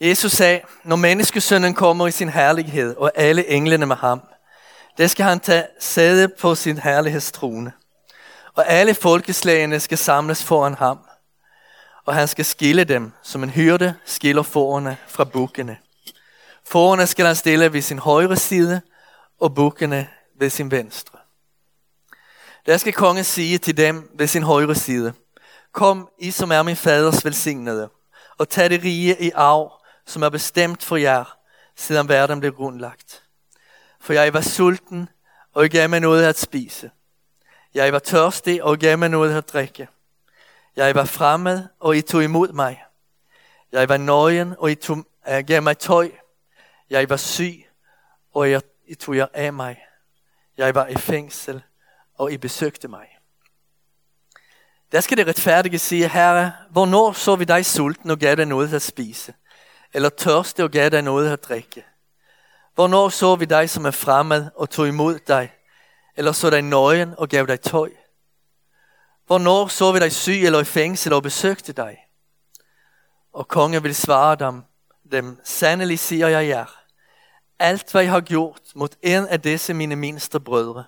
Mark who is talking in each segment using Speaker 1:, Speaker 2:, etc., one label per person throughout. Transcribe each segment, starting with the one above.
Speaker 1: Jesus sagde, når menneskesønnen kommer i sin herlighed, og alle englene med ham, der skal han tage sæde på sin herlighedstrone. Og alle folkeslagene skal samles foran ham. Og han skal skille dem, som en hyrde skiller forerne fra bukkene. Forerne skal han stille ved sin højre side, og bukkene ved sin venstre. Der skal kongen sige til dem ved sin højre side, Kom, I som er min faders velsignede, og tag det rige i arv, som er bestemt for jer, siden verden blev grundlagt. For jeg var sulten, og I gav mig noget at spise. Jeg var tørstig, og I gav mig noget at drikke. Jeg var fremmed, og I tog imod mig. Jeg var nøgen, og I tog, uh, gav mig tøj. Jeg var syg, og jeg, I tog jer af mig. Jeg var i fængsel, og I besøgte mig. Der skal det retfærdige sige, Herre, hvornår så vi dig sulten og gav dig noget at spise? Eller tørste og gav dig noget at drikke? Hvornår så vi dig som er fremmed og tog imod dig? Eller så dig nøgen og gav dig tøj? Hvornår så vi dig syg eller i fængsel og besøgte dig? Og kongen vil svare dem, dem sandelig siger jeg jer, alt hvad jeg har gjort mod en af disse mine mindste brødre,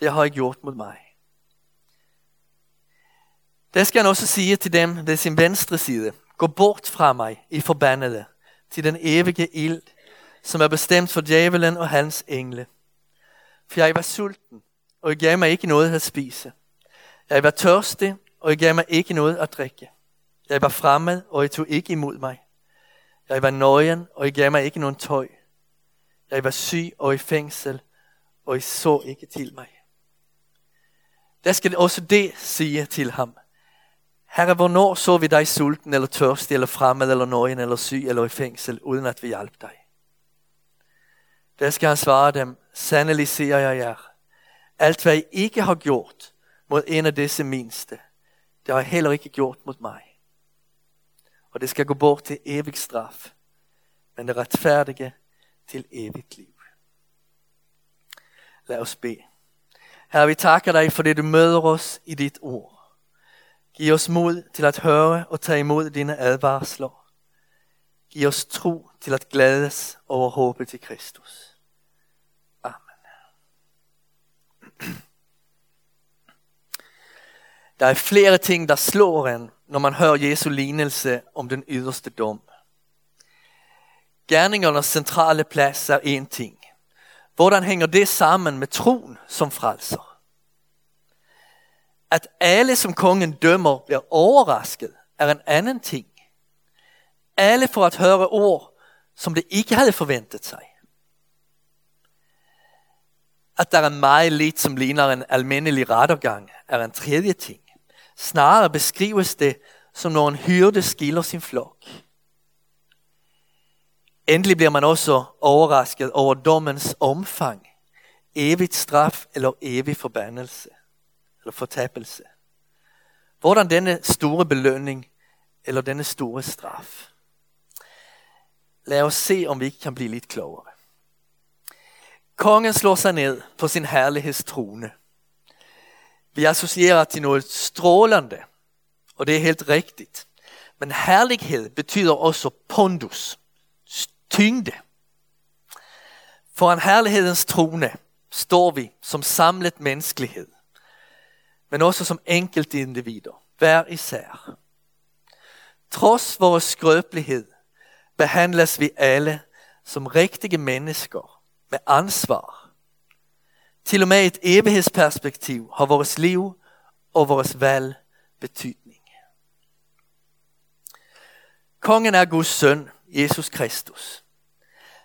Speaker 1: det har jeg gjort mod mig. Det skal han også sige til dem ved sin venstre side. Gå bort fra mig, I forbandede, til den evige ild, som er bestemt for djævelen og hans engle. For jeg var sulten, og I gav mig ikke noget at spise. Jeg var tørstig, og I gav mig ikke noget at drikke. Jeg var fremmed, og I tog ikke imod mig. Jeg var nøgen, og I gav mig ikke nogen tøj. Jeg var syg og i fængsel, og I så ikke til mig. Der skal også det sige til ham. Herre, hvornår så vi dig sulten, eller tørstig, eller fremmed, eller nøgen, eller syg, eller i fængsel, uden at vi hjalp dig? Der skal han svare dem, sandelig siger jeg jer, alt hvad I ikke har gjort mod en af disse minste, det har I heller ikke gjort mod mig. Og det skal gå bort til evig straf, men det retfærdige til evigt liv. Lad os bede. Herre, vi takker dig for det, du møder os i dit ord. Giv os mod til at høre og tage imod dine advarsler. Giv os tro til at glædes over håbet til Kristus. Amen. Der er flere ting, der slår en, når man hører Jesu lignelse om den yderste dom. Gerningernes centrale plads er en ting. Hvordan hænger det sammen med troen som frelser? At alle som kongen dømmer bliver overrasket er en anden ting. Alle får at høre ord, som det ikke havde forventet sig. At der er meget lidt, som ligner en almindelig rettergang, er en tredje ting. Snarere beskrives det, som når en hyrde skiller sin flok. Endelig bliver man også overrasket over dommens omfang, evigt straf eller evig forbandelse eller fortabelse. Hvordan denne store belønning eller denne store straf. Lad os se, om vi ikke kan blive lidt klogere. Kongen slår sig ned på sin herlighedstrone. Vi associerer til noget strålende, og det er helt rigtigt. Men herlighed betyder også pondus, tyngde. Foran herlighedens trone står vi som samlet menneskelighed men også som enkelte individer, hver især. Trods vores skrøbelighed behandles vi alle som rigtige mennesker med ansvar. Til og med et evighedsperspektiv har vores liv og vores valg betydning. Kongen er Guds søn, Jesus Kristus.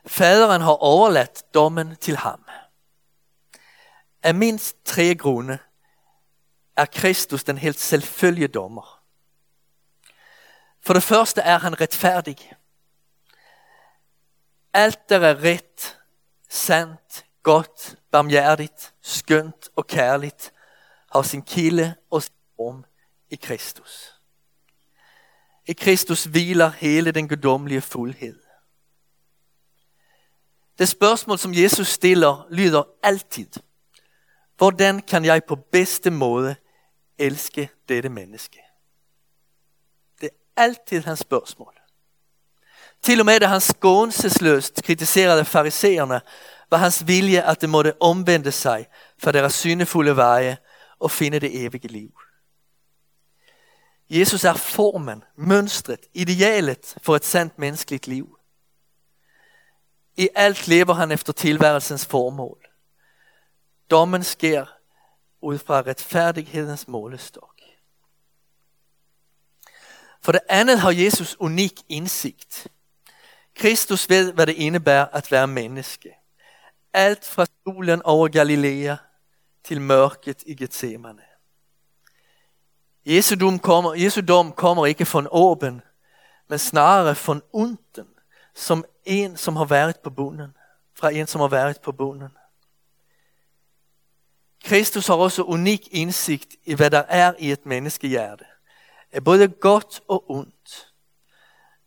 Speaker 1: Faderen har overladt dommen til ham. Af mindst tre grunde er Kristus den helt selvfølge dommer. For det første er han retfærdig. Alt der er ret, sandt, godt, barmhjertigt, skønt og kærligt, har sin kilde og sin form i Kristus. I Kristus hviler hele den guddommelige fuldhed. Det spørgsmål, som Jesus stiller, lyder altid. Hvordan kan jeg på bedste måde elske dette menneske? Det er altid hans spørgsmål. Till och med da han skånsesløst kritiserede fariseerne, var hans vilje, at de måtte omvende sig for deres syndefulde veje og finde det evige liv. Jesus er formen, mønstret, idealet for et sandt menneskeligt liv. I alt lever han efter tilværelsens formål. Dommen sker ud fra retfærdighedens målestok. For det andet har Jesus unik indsigt. Kristus ved, hvad det indebærer at være menneske. Alt fra solen over Galilea til mørket i Gethsemane. Jesu dom kommer, Jesu dom kommer ikke fra åben, men snarere fra unten, som en, som har været på bunden. Fra en, som har været på bunden. Kristus har også unik indsigt i, hvad der er i et menneskehjerte. Er både godt og ondt.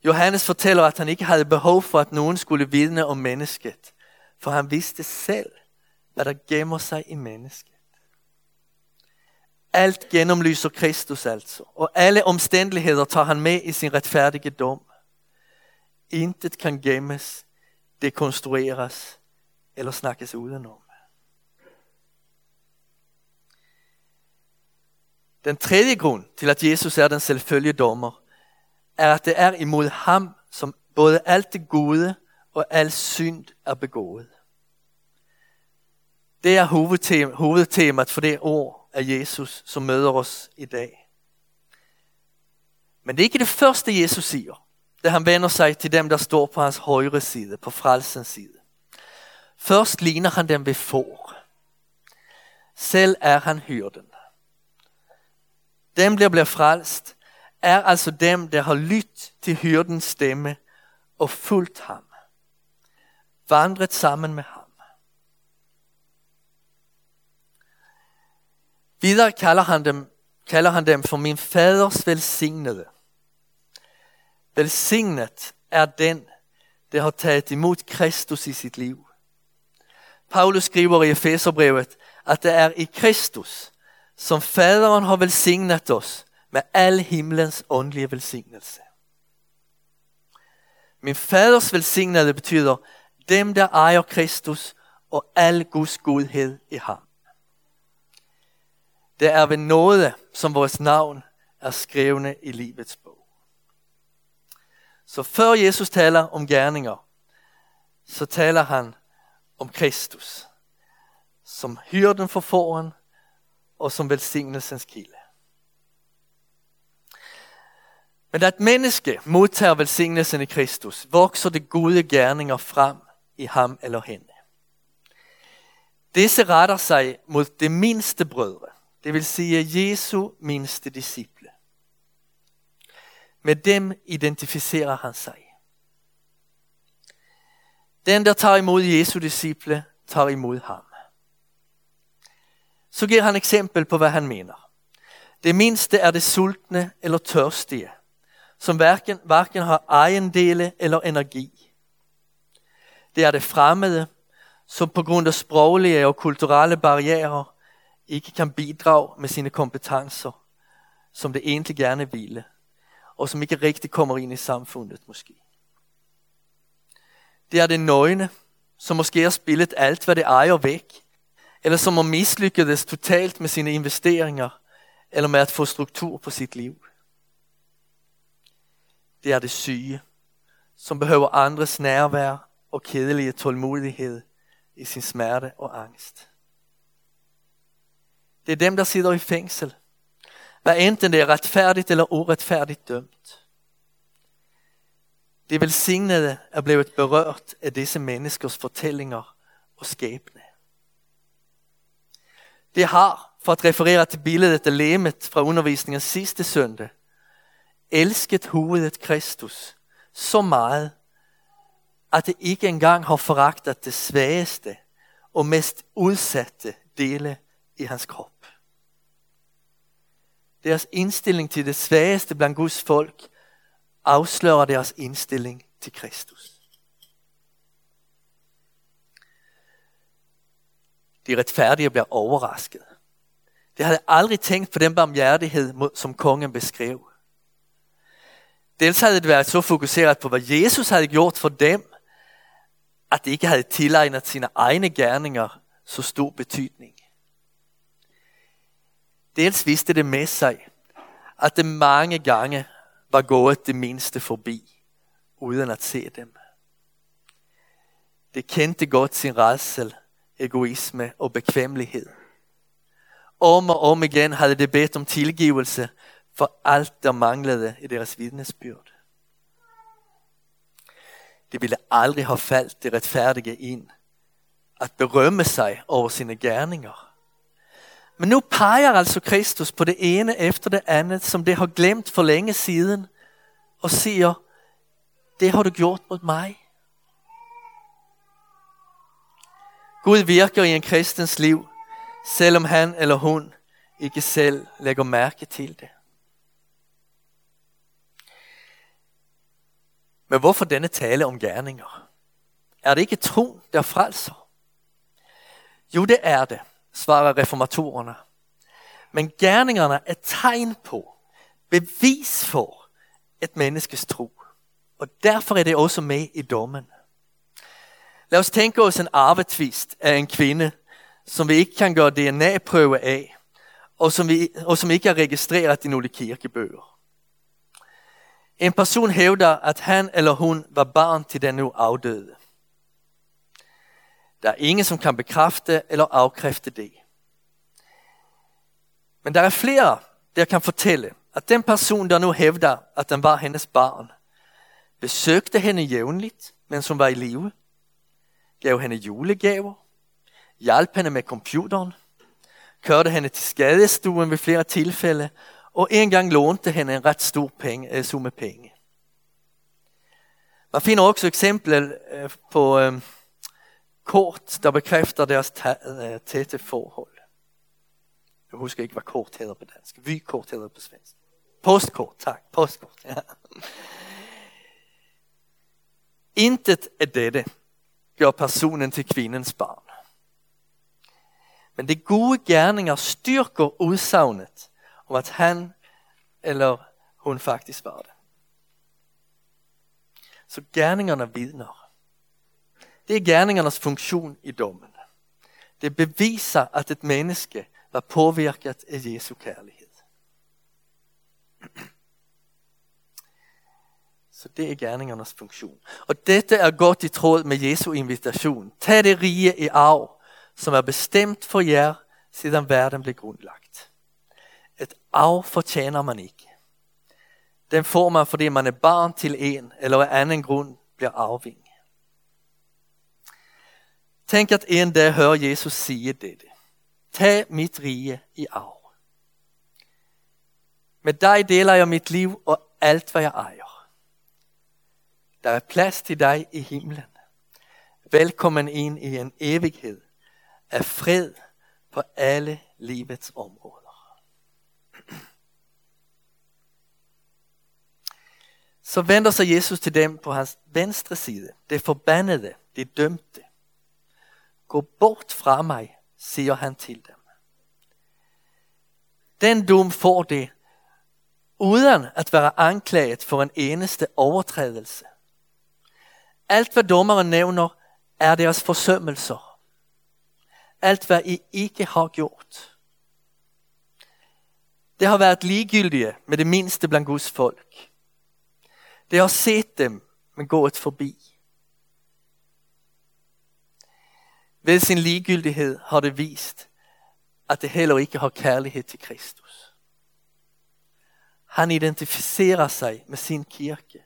Speaker 1: Johannes fortæller, at han ikke havde behov for, at nogen skulle vidne om mennesket, for han vidste selv, hvad der gemmer sig i mennesket. Alt gennemlyser Kristus altså, og alle omstændigheder tager han med i sin retfærdige dom. Intet kan gemmes, dekonstrueres eller snakkes udenom. Den tredje grund til at Jesus er den selvfølgelige dommer, er at det er imod ham, som både alt det gode og al synd er begået. Det er hovedtemaet for det år af Jesus, som møder os i dag. Men det er ikke det første, Jesus siger, da han vender sig til dem, der står på hans højre side, på frelsens side. Først ligner han dem ved får. Selv er han hyrden. Dem, der bliver frelst, er altså dem, der har lyttet til hyrdens stemme og fulgt ham. Vandret sammen med ham. Videre kalder han dem, kalder han dem for min faders velsignede. Velsignet er den, der har taget imod Kristus i sit liv. Paulus skriver i Efeserbrevet, at det er i Kristus, som faderen har velsignet os med al himlens åndelige velsignelse. Min faders velsignede betyder dem, der ejer Kristus og al Guds godhed i ham. Det er ved nåde, som vores navn er skrevne i livets bog. Så før Jesus taler om gerninger, så taler han om Kristus, som hyrden for foran og som velsignelsens kilde. Men da et menneske modtager velsignelsen i Kristus, vokser det gode gerninger frem i ham eller hende. Disse retter sig mod det mindste brødre, det vil sige Jesu mindste disciple. Med dem identificerer han sig. Den, der tager imod Jesu disciple, tager imod ham. Så giver han eksempel på, hvad han mener. Det mindste er det sultne eller tørstige, som hverken, hverken har ejendele eller energi. Det er det fremmede, som på grund af sproglige og kulturelle barriere ikke kan bidrage med sine kompetencer, som det egentlig gerne ville, og som ikke rigtig kommer ind i samfundet måske. Det er det nøgne, som måske har spillet alt, hvad det ejer væk, eller som har mislykkedes totalt med sine investeringer, eller med at få struktur på sit liv. Det er det syge, som behøver andres nærvær og kedelige tålmodighed i sin smerte og angst. Det er dem, der sidder i fængsel. Hvad enten det er retfærdigt eller uretfærdigt dømt. Det velsignede er blevet berørt af disse menneskers fortællinger og skæbne. Det har, for at referere til billedet af lemet fra undervisningen sidste søndag, elsket hovedet Kristus så meget, at det ikke engang har foragtet det svageste og mest udsatte dele i hans krop. Deres indstilling til det svageste blandt Guds folk afslører deres indstilling til Kristus. De retfærdige bliver overrasket. De havde aldrig tænkt på den barmhjertighed, som kongen beskrev. Dels havde det været så fokuseret på, hvad Jesus havde gjort for dem, at det ikke havde tilegnet sine egne gerninger så stor betydning. Dels viste det med sig, at det mange gange var gået det mindste forbi, uden at se dem. Det kendte godt sin rædsel, egoisme og bekvemmelighed. Om og om igen havde de bedt om tilgivelse for alt, der manglede i deres vidnesbyrd. De ville aldrig have faldt det retfærdige ind at berømme sig over sine gerninger. Men nu peger altså Kristus på det ene efter det andet, som det har glemt for længe siden, og siger, det har du gjort mod mig. Gud virker i en kristens liv, selvom han eller hun ikke selv lægger mærke til det. Men hvorfor denne tale om gerninger? Er det ikke tro, der frelser? Jo, det er det, svarer reformatorerne. Men gerningerne er tegn på, bevis for et menneskes tro. Og derfor er det også med i dommen. Lad os tænke os en arvetvist af en kvinde, som vi ikke kan gøre DNA-prøve af, og som, vi, og som ikke er registreret i nogle kirkebøger. En person hævder, at han eller hun var barn til den nu afdøde. Der er ingen, som kan bekræfte eller afkræfte det. Men der er flere, der kan fortælle, at den person, der nu hævder, at den var hendes barn, besøgte hende jævnligt, mens hun var i live, gav hende julegaver, hjalp hende med computeren, kørte hende til skadestuen ved flere tilfælde, og en gang lånte hende en ret stor penge, øh, summe penge. Man finder også eksempler øh, på øh, kort, der bekræfter deres tætte forhold. Jeg husker ikke, hvad kort hedder på dansk. Vykort hedder på svensk. Postkort, tak. Postkort. Ja. Intet er dette gør personen til kvindens barn. Men de gode gerninger styrker udsagnet om at han eller hun faktisk var det. Så gerningerne vidner. Det er gerningernes funktion i dommen. Det beviser, at et menneske var påvirket af Jesu kærlighed. Så det er gerningernes funktion. Og dette er godt i tråd med Jesu invitation. Tag det rige i arv, som er bestemt for jer, siden verden blev grundlagt. Et arv fortjener man ikke. Den får man, fordi man er barn til en, eller af anden grund bliver arving. Tænk at en dag hører Jesus sige dette. Tag mit rige i arv. Med dig deler jeg mit liv og alt hvad jeg ejer. Der er plads til dig i himlen. Velkommen ind i en evighed af fred på alle livets områder. Så vender sig Jesus til dem på hans venstre side, det forbandede, det dømte. Gå bort fra mig, siger han til dem. Den dom får det, uden at være anklaget for en eneste overtrædelse. Alt hvad dommeren nævner, er deres forsømmelser. Alt hvad I ikke har gjort. Det har været ligegyldige med det mindste blandt Guds folk. Det har set dem, men gået forbi. Ved sin ligegyldighed har det vist, at det heller ikke har kærlighed til Kristus. Han identificerer sig med sin kirke.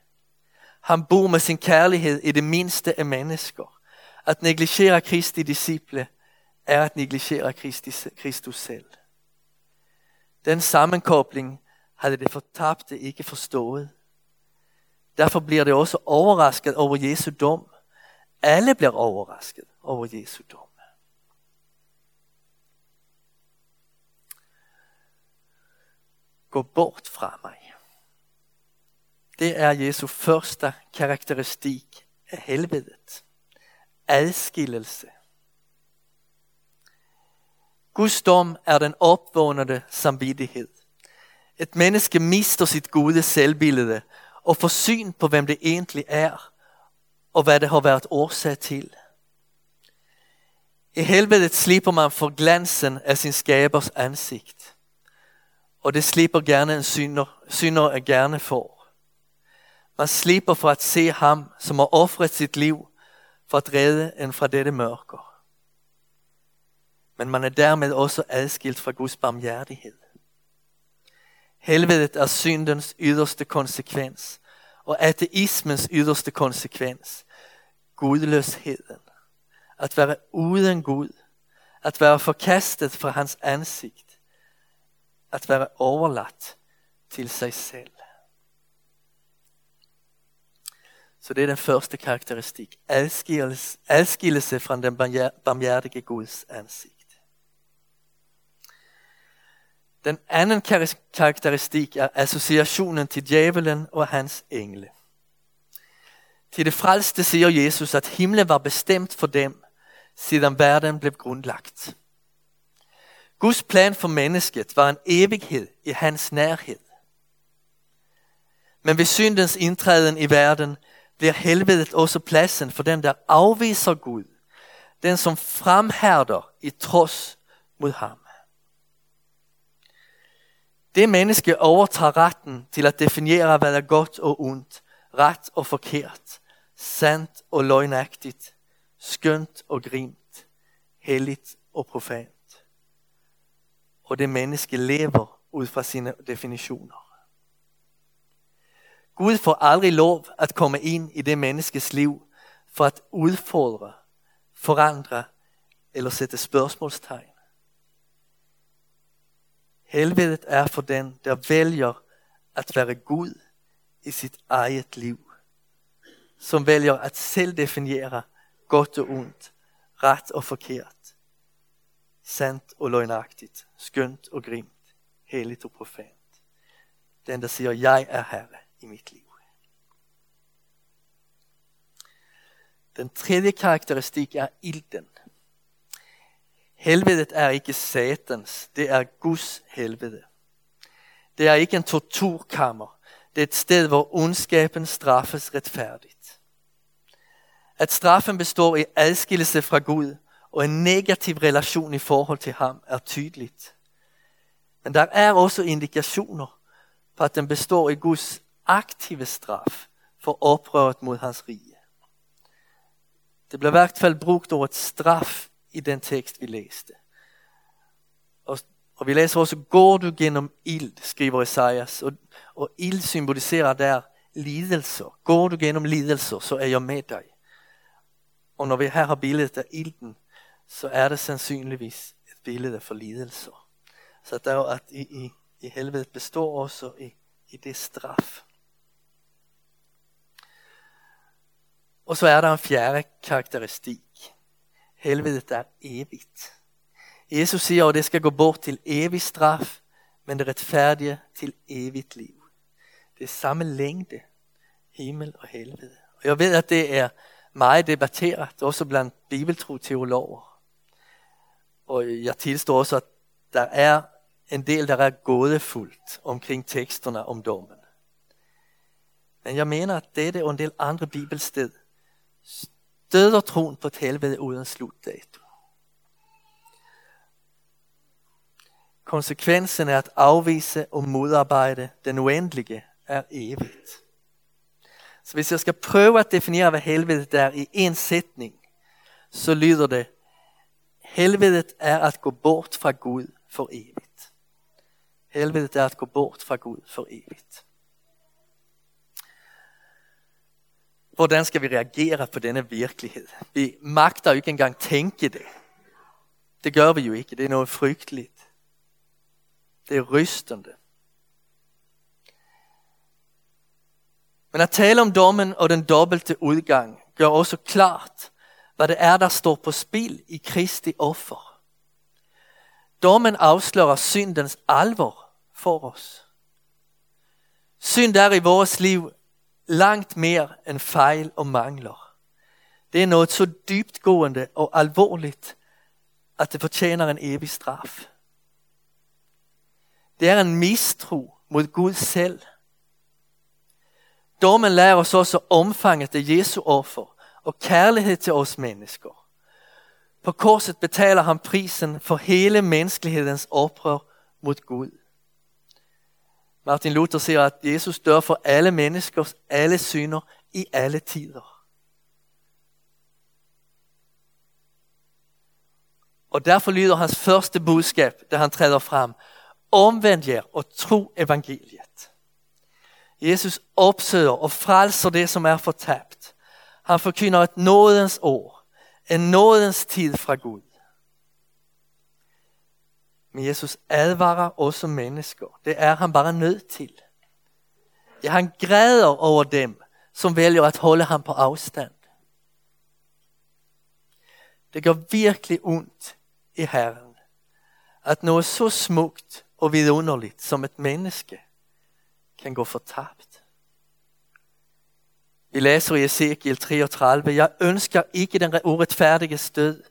Speaker 1: Han bor med sin kærlighed i det mindste af mennesker. At negligere Kristi disciple er at negligere Kristus selv. Den sammenkobling havde det fortabte ikke forstået. Derfor bliver det også overrasket over Jesu dom. Alle bliver overrasket over Jesu dom. Gå bort fra mig. Det er Jesu første karakteristik af helvedet. Adskillelse. Guds dom er den opvågnede samvittighed. Et menneske mister sit gode selvbillede og får syn på, hvem det egentlig er, og hvad det har været årsag til. I helvedet slipper man for glansen af sin skabers ansigt. Og det slipper gerne en synder, synder er gerne for. Man slipper for at se ham, som har offret sit liv for at redde en fra dette mørker. Men man er dermed også adskilt fra Guds barmhjertighed. Helvedet er syndens yderste konsekvens, og ateismens yderste konsekvens, gudløsheden. At være uden Gud, at være forkastet fra hans ansigt, at være overladt til sig selv. Så det er den første karakteristik. Adskillelse, adskillelse fra den barmhjertige Guds ansigt. Den anden karakteristik er associationen til djævelen og hans engle. Til det frelste siger Jesus, at himlen var bestemt for dem, siden verden blev grundlagt. Guds plan for mennesket var en evighed i hans nærhed. Men ved syndens indtræden i verden bliver helvedet også pladsen for den, der afviser Gud. Den, som fremhærder i trods mod ham. Det menneske overtager retten til at definere, hvad er godt og ondt, ret og forkert, sandt og løgnagtigt, skønt og grimt, helligt og profant. Og det menneske lever ud fra sine definitioner. Gud får aldrig lov at komme ind i det menneskes liv for at udfordre, forandre eller sætte spørgsmålstegn. Helvedet er for den, der vælger at være Gud i sit eget liv. Som vælger at selv definere godt og ondt, ret og forkert, sandt og løgnagtigt, skønt og grimt, helligt og profant. Den, der siger, jeg er herre i mitt liv. Den tredje karakteristik er ilden. Helvedet er ikke satans, det er Guds helvede. Det er ikke en torturkammer, det er et sted, hvor ondskaben straffes retfærdigt. At straffen består i adskillelse fra Gud og en negativ relation i forhold til ham er tydeligt. Men der er også indikationer på, at den består i Guds aktive straf for oprøret mod hans rige. Det blev i hvert fald brugt ordet straf i den tekst, vi læste. Og, og vi læser også, går du gennem ild, skriver Esajas. Og, og ild symboliserer der lidelser. Går du gennem lidelser, så er jeg med dig. Og når vi her har billedet af ilden, så er det sandsynligvis et billede for lidelser. Så der er at i, i, i helvede består også i, i det straf. Og så er der en fjerde karakteristik. Helvedet er evigt. Jesus siger, at det skal gå bort til evig straf, men det retfærdige til evigt liv. Det er samme længde, himmel og helvede. Og jeg ved, at det er meget debatteret, også blandt bibeltro teologer. Og jeg tilstår også, at der er en del, der er gådefuldt omkring teksterne om dommen. Men jeg mener, at dette og en del andre bibelsted støder troen på et helvede uden slutdato. Konsekvensen er at afvise og modarbejde den uendelige er evigt. Så hvis jeg skal prøve at definere, hvad helvedet er i en sætning, så lyder det, helvedet er at gå bort fra Gud for evigt. Helvedet er at gå bort fra Gud for evigt. Hvordan skal vi reagere på denne virkelighed? Vi magter jo ikke engang tænke det. Det gør vi jo ikke. Det er noget frygteligt. Det er rystende. Men at tale om dommen og den dobbelte udgang gør også klart, hvad det er, der står på spil i Kristi offer. Dommen afslører syndens alvor for os. Synd er i vores liv langt mere end fejl og mangler. Det er noget så dybtgående og alvorligt, at det fortjener en evig straf. Det er en mistro mod Gud selv. Dommen lærer os også omfanget af Jesu offer og kærlighed til os mennesker. På korset betaler han prisen for hele menneskelighedens oprør mod Gud. Martin Luther siger, at Jesus dør for alle menneskers alle synder i alle tider. Og derfor lyder hans første budskab, da han træder frem. Omvend jer og tro evangeliet. Jesus opsøger og frelser det, som er fortabt. Han forkynder et nådens år, en nådens tid fra Gud. Men Jesus advarer også mennesker. Det er han bare nødt til. Ja, han græder over dem, som vælger at holde ham på afstand. Det gør virkelig ondt i Herren, at noget så smukt og vidunderligt som et menneske kan gå fortabt. Vi læser i Ezekiel 33, jeg ønsker ikke den uretfærdige stød,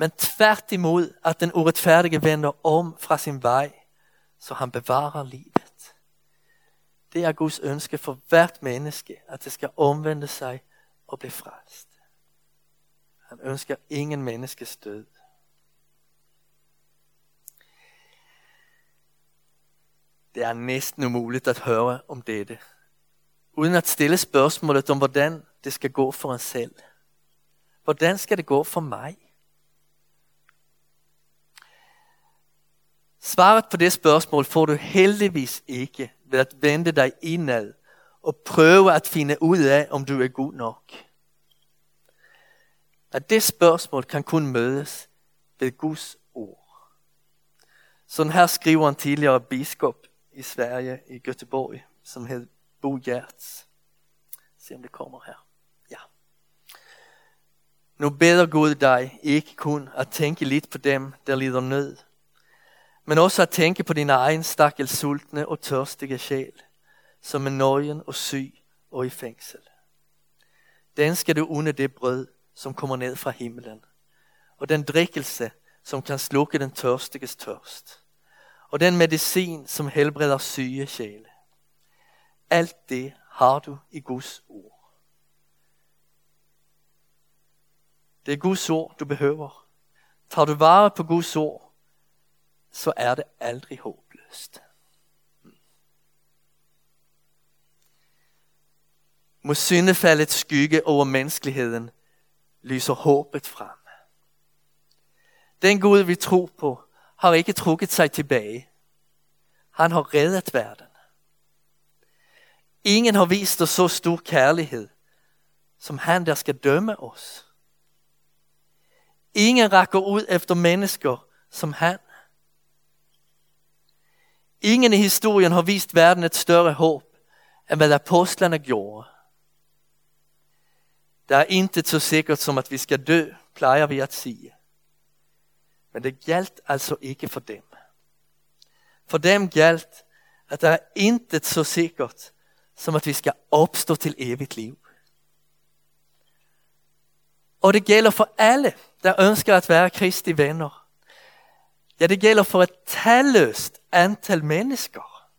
Speaker 1: men tværtimod at den uretfærdige vender om fra sin vej, så han bevarer livet. Det er Guds ønske for hvert menneske, at det skal omvende sig og blive frelst. Han ønsker ingen menneskes død. Det er næsten umuligt at høre om dette, uden at stille spørgsmålet om, hvordan det skal gå for en selv. Hvordan skal det gå for mig? Svaret på det spørgsmål får du heldigvis ikke ved at vende dig indad og prøve at finde ud af, om du er god nok. At det spørgsmål kan kun mødes ved Guds ord. Sådan her skriver en tidligere biskop i Sverige, i Göteborg, som hed Bo Gertz. Se om det kommer her. Ja. Nu beder Gud dig ikke kun at tænke lidt på dem, der lider nød, men også at tænke på din egen stakkels sultne og tørstige sjæl, som er nøgen og syg og i fængsel. Den skal du unde det brød, som kommer ned fra himlen, og den drikkelse, som kan slukke den tørstiges tørst, og den medicin, som helbreder syge sjæle. Alt det har du i Guds ord. Det er Guds ord, du behøver. Tar du vare på Guds ord, så er det aldrig håbløst. Må syndefaldets skygge over menneskeligheden lyser håbet frem. Den Gud, vi tror på, har ikke trukket sig tilbage. Han har reddet verden. Ingen har vist os så stor kærlighed, som han, der skal dømme os. Ingen rækker ud efter mennesker, som han. Ingen i historien har vist verden et større håb, end hvad apostlarna gjorde. Det er inte så sikkert som at vi skal dø, plejer vi at sige. Men det galt altså ikke for dem. For dem galt, at det er intet så sikkert som at vi skal opstå til evigt liv. Og det gælder for alle, der ønsker at være kristi venner. Ja, det gælder for et talløst antal mennesker.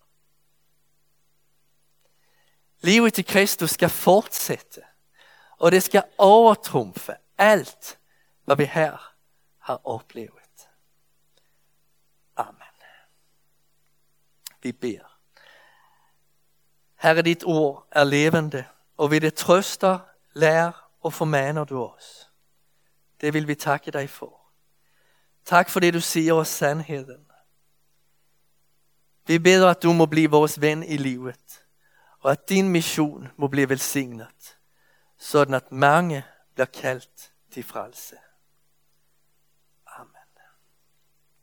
Speaker 1: Livet i Kristus skal fortsætte, og det skal overtrumfe alt, hvad vi her har oplevet. Amen. Vi beder. Herre, dit ord er levende, og ved det trøster, lærer og formaner du os. Det vil vi takke dig for. Tak for det, du siger os sandheden. Vi beder, at du må blive vores ven i livet, og at din mission må blive velsignet, sådan at mange bliver kaldt til frelse.